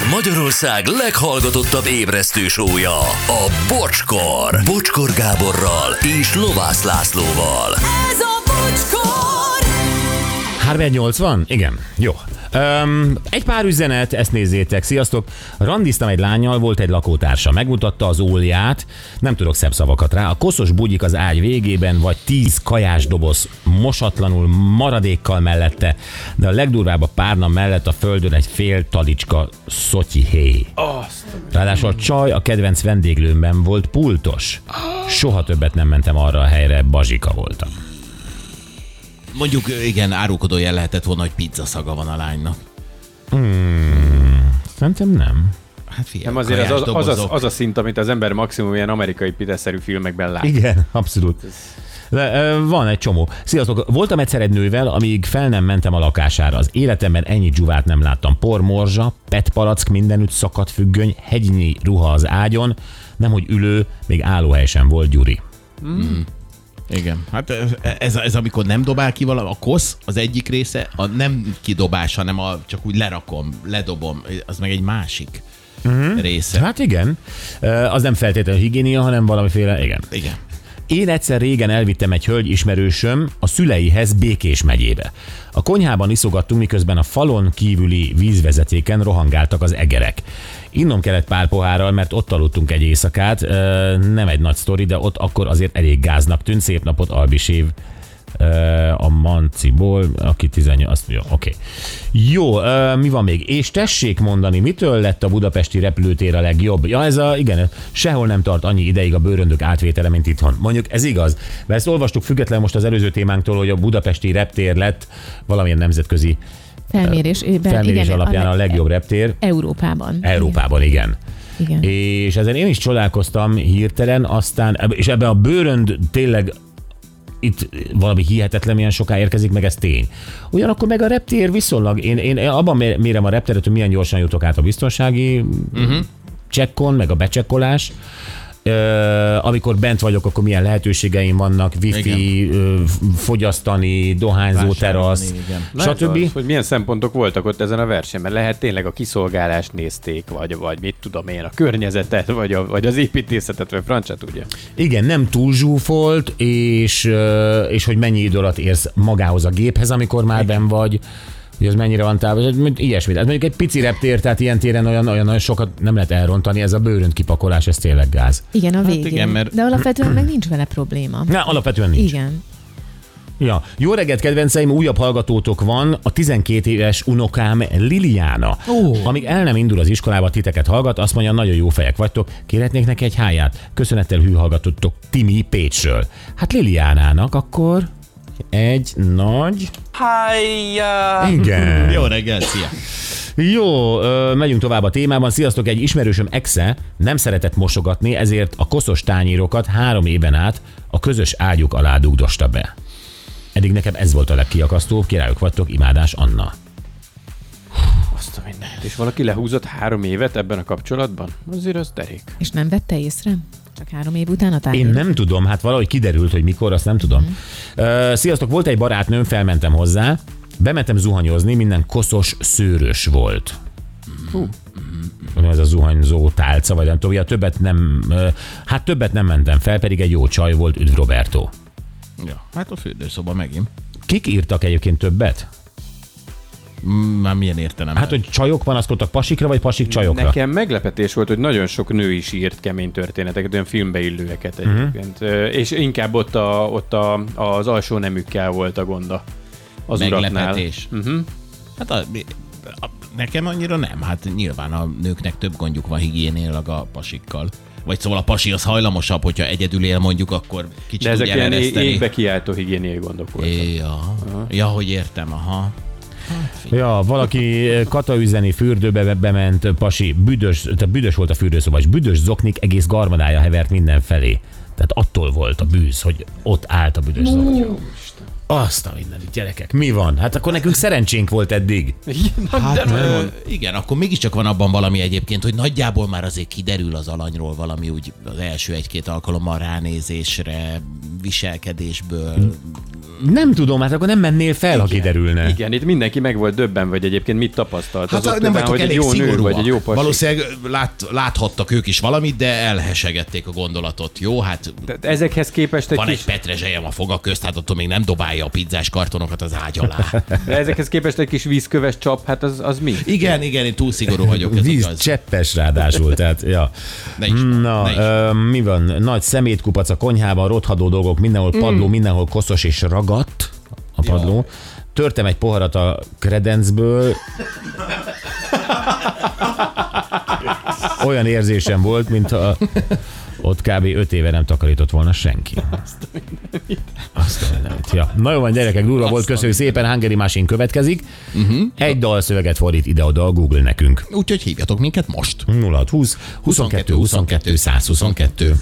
Ez Magyarország leghallgatottabb ébresztő sója, a Bocskor. Bocskor Gáborral és Lovász Lászlóval. Ez a bocskor! 380? Igen. Jó. Um, egy pár üzenet, ezt nézzétek, sziasztok. Randiztam egy lányjal, volt egy lakótársa, megmutatta az ólját, nem tudok szebb szavakat rá. A koszos bugyik az ágy végében, vagy tíz kajás doboz mosatlanul maradékkal mellette, de a legdurvább a párna mellett a földön egy fél talicska szotyi héj. Ráadásul a csaj a kedvenc vendéglőmben volt pultos. Soha többet nem mentem arra a helyre, bazsika voltam. Mondjuk igen, árulkodójel lehetett volna, hogy pizza szaga van a lánynak. Szerintem nem. Hát figyelj, Nem azért az, az, az, az, a szint, amit az ember maximum ilyen amerikai piteszerű filmekben lát. Igen, abszolút. De, van egy csomó. Sziasztok, voltam egyszer egy nővel, amíg fel nem mentem a lakására. Az életemben ennyi dzsuvát nem láttam. Por, morzsa, petpalack, mindenütt szakadt függöny, hegynyi ruha az ágyon, nemhogy ülő, még állóhely sem volt Gyuri. Igen. Hát ez, ez amikor nem dobál ki valami, a kosz az egyik része, a nem kidobás, hanem a, csak úgy lerakom, ledobom, az meg egy másik uh-huh. része. Hát igen, az nem feltétlenül higiénia, hanem valamiféle, igen. Igen. Én egyszer régen elvittem egy hölgy ismerősöm a szüleihez Békés megyébe. A konyhában iszogattunk, miközben a falon kívüli vízvezetéken rohangáltak az egerek. Innom kellett pár pohárral, mert ott aludtunk egy éjszakát, nem egy nagy sztori, de ott akkor azért elég gáznak tűnt. Szép napot, Albisév a Manciból, aki 18, azt mondja, oké. Jó, ö, mi van még? És tessék mondani, mitől lett a budapesti repülőtér a legjobb? Ja, ez a, igen, sehol nem tart annyi ideig a bőröndök átvétele, mint itthon. Mondjuk ez igaz, mert ezt olvastuk független most az előző témánktól, hogy a budapesti reptér lett valamilyen nemzetközi Felmérésében. felmérés igen, alapján a le- legjobb reptér. Európában. Európában, igen. Igen. És ezen én is csodálkoztam hirtelen, aztán, és ebben a bőrönd tényleg itt valami hihetetlen milyen soká érkezik, meg ez tény. Ugyanakkor meg a reptér viszonylag, én, én abban mér- mérem a repteret, hogy milyen gyorsan jutok át a biztonsági uh-huh. csekkon, meg a becsekkolás. Amikor bent vagyok, akkor milyen lehetőségeim vannak, wifi, ö, fogyasztani, dohányzó terasz, igen. Stb. Az, hogy milyen szempontok voltak ott ezen a versenyen, lehet tényleg a kiszolgálást nézték, vagy, vagy mit tudom én, a környezetet, vagy, a, vagy az építészetet, vagy francia tudja. Igen, nem túl zsúfolt, és, és hogy mennyi idő alatt érsz magához a géphez, amikor már ben vagy, hogy az mennyire van távol, ilyesmi. Hát mondjuk egy pici reptér, tehát ilyen téren olyan, olyan nagyon sokat nem lehet elrontani, ez a bőrönt kipakolás, ez tényleg gáz. Igen, a végén. igen, mert- De alapvetően meg nincs vele probléma. Na, alapvetően nincs. Igen. Ja. Jó reggelt, kedvenceim, újabb hallgatótok van, a 12 éves unokám Liliana. Oh. Amíg el nem indul az iskolába, titeket hallgat, azt mondja, nagyon jó fejek vagytok, kérhetnék neki egy háját. Köszönettel hű hallgatottok Timi Pécsről. Hát Liliánának akkor egy nagy... Hájja! Igen. Jó reggel, szia! Jó, megyünk tovább a témában. Sziasztok, egy ismerősöm exe nem szeretett mosogatni, ezért a koszos tányérokat három éven át a közös ágyuk alá dugdosta be. Eddig nekem ez volt a legkiakasztóbb, királyok vagytok, imádás Anna. Azt a mindent. És valaki lehúzott három évet ebben a kapcsolatban? Azért az derék. És nem vette észre? Csak három év után a tárgyal? Én nem tudom, hát valahogy kiderült, hogy mikor, azt nem tudom. Ö, Sziasztok, volt egy barátnőm, felmentem hozzá, bementem zuhanyozni, minden koszos, szőrös volt. Mondom, ez a zuhanyzó tálca, vagy nem tudom, ja, többet nem, hát többet nem mentem fel, pedig egy jó csaj volt, üdv Roberto. Ja, hát a fürdőszoba megint. Kik írtak egyébként többet? Már milyen értelem? Hát, hogy csajok panaszkodtak pasikra, vagy pasik csajokra? Nekem meglepetés volt, hogy nagyon sok nő is írt kemény történeteket, olyan filmbeillőeket egyébként. Uh-huh. És inkább ott, a, ott a, az alsó nemükkel volt a gonda. Az uraknál. Meglepetés. Uh-huh. Hát a, a, nekem annyira nem. Hát nyilván a nőknek több gondjuk van higiéniailag a pasikkal. Vagy szóval a pasi az hajlamosabb, hogyha egyedül él mondjuk, akkor kicsit De ezek ilyen ég- égbe kiáltó higiéniai gondok voltak. Ja, ja, hogy értem, aha. Ja, valaki kata üzeni fürdőbe bement, pasi, büdös, tehát büdös volt a fürdőszoba, és büdös zoknik egész garmadája hevert mindenfelé. Tehát attól volt a bűz, hogy ott állt a büdös zoknik. Azt a mindenit, gyerekek, mi van? Hát akkor nekünk szerencsénk volt eddig. Hát, ö, igen, akkor mégiscsak van abban valami egyébként, hogy nagyjából már azért kiderül az alanyról valami úgy az első egy-két alkalommal ránézésre, viselkedésből. Nem tudom, hát akkor nem mennél fel, ha kiderülne. Igen, itt mindenki meg volt döbben, vagy egyébként mit tapasztalt. Hát Azok nem vagytok hogy egy jó nő, szigorúak. vagy egy jó pasi. Valószínűleg lát, láthattak ők is valamit, de elhesegették a gondolatot. Jó, hát Tehát ezekhez képest egy van kis, egy petrezselyem a foga közt, hát attól még nem dobálja a pizzás kartonokat az ágy alá. de ezekhez képest egy kis vízköves csap, hát az, az mi? Igen, igen, én túl szigorú vagyok. Ez Víz igaz. cseppes ráadásul, tehát, ja. Ne is Na, ne is. ö, mi van? Nagy szemétkupac a konyhában, rothadó dolgok, mindenhol padló, mindenhol koszos és ragadt a padló. Törtem egy poharat a kredencből. Olyan érzésem volt, mintha ott kb. 5 éve nem takarított volna senki. Azt a. Ja. Na jó van, gyerekek, durva volt, köszönjük szépen, Hungary Machine következik. Egy dalszöveget fordít ide-oda a Google nekünk. Úgyhogy hívjatok minket most. 0620 22 22 122.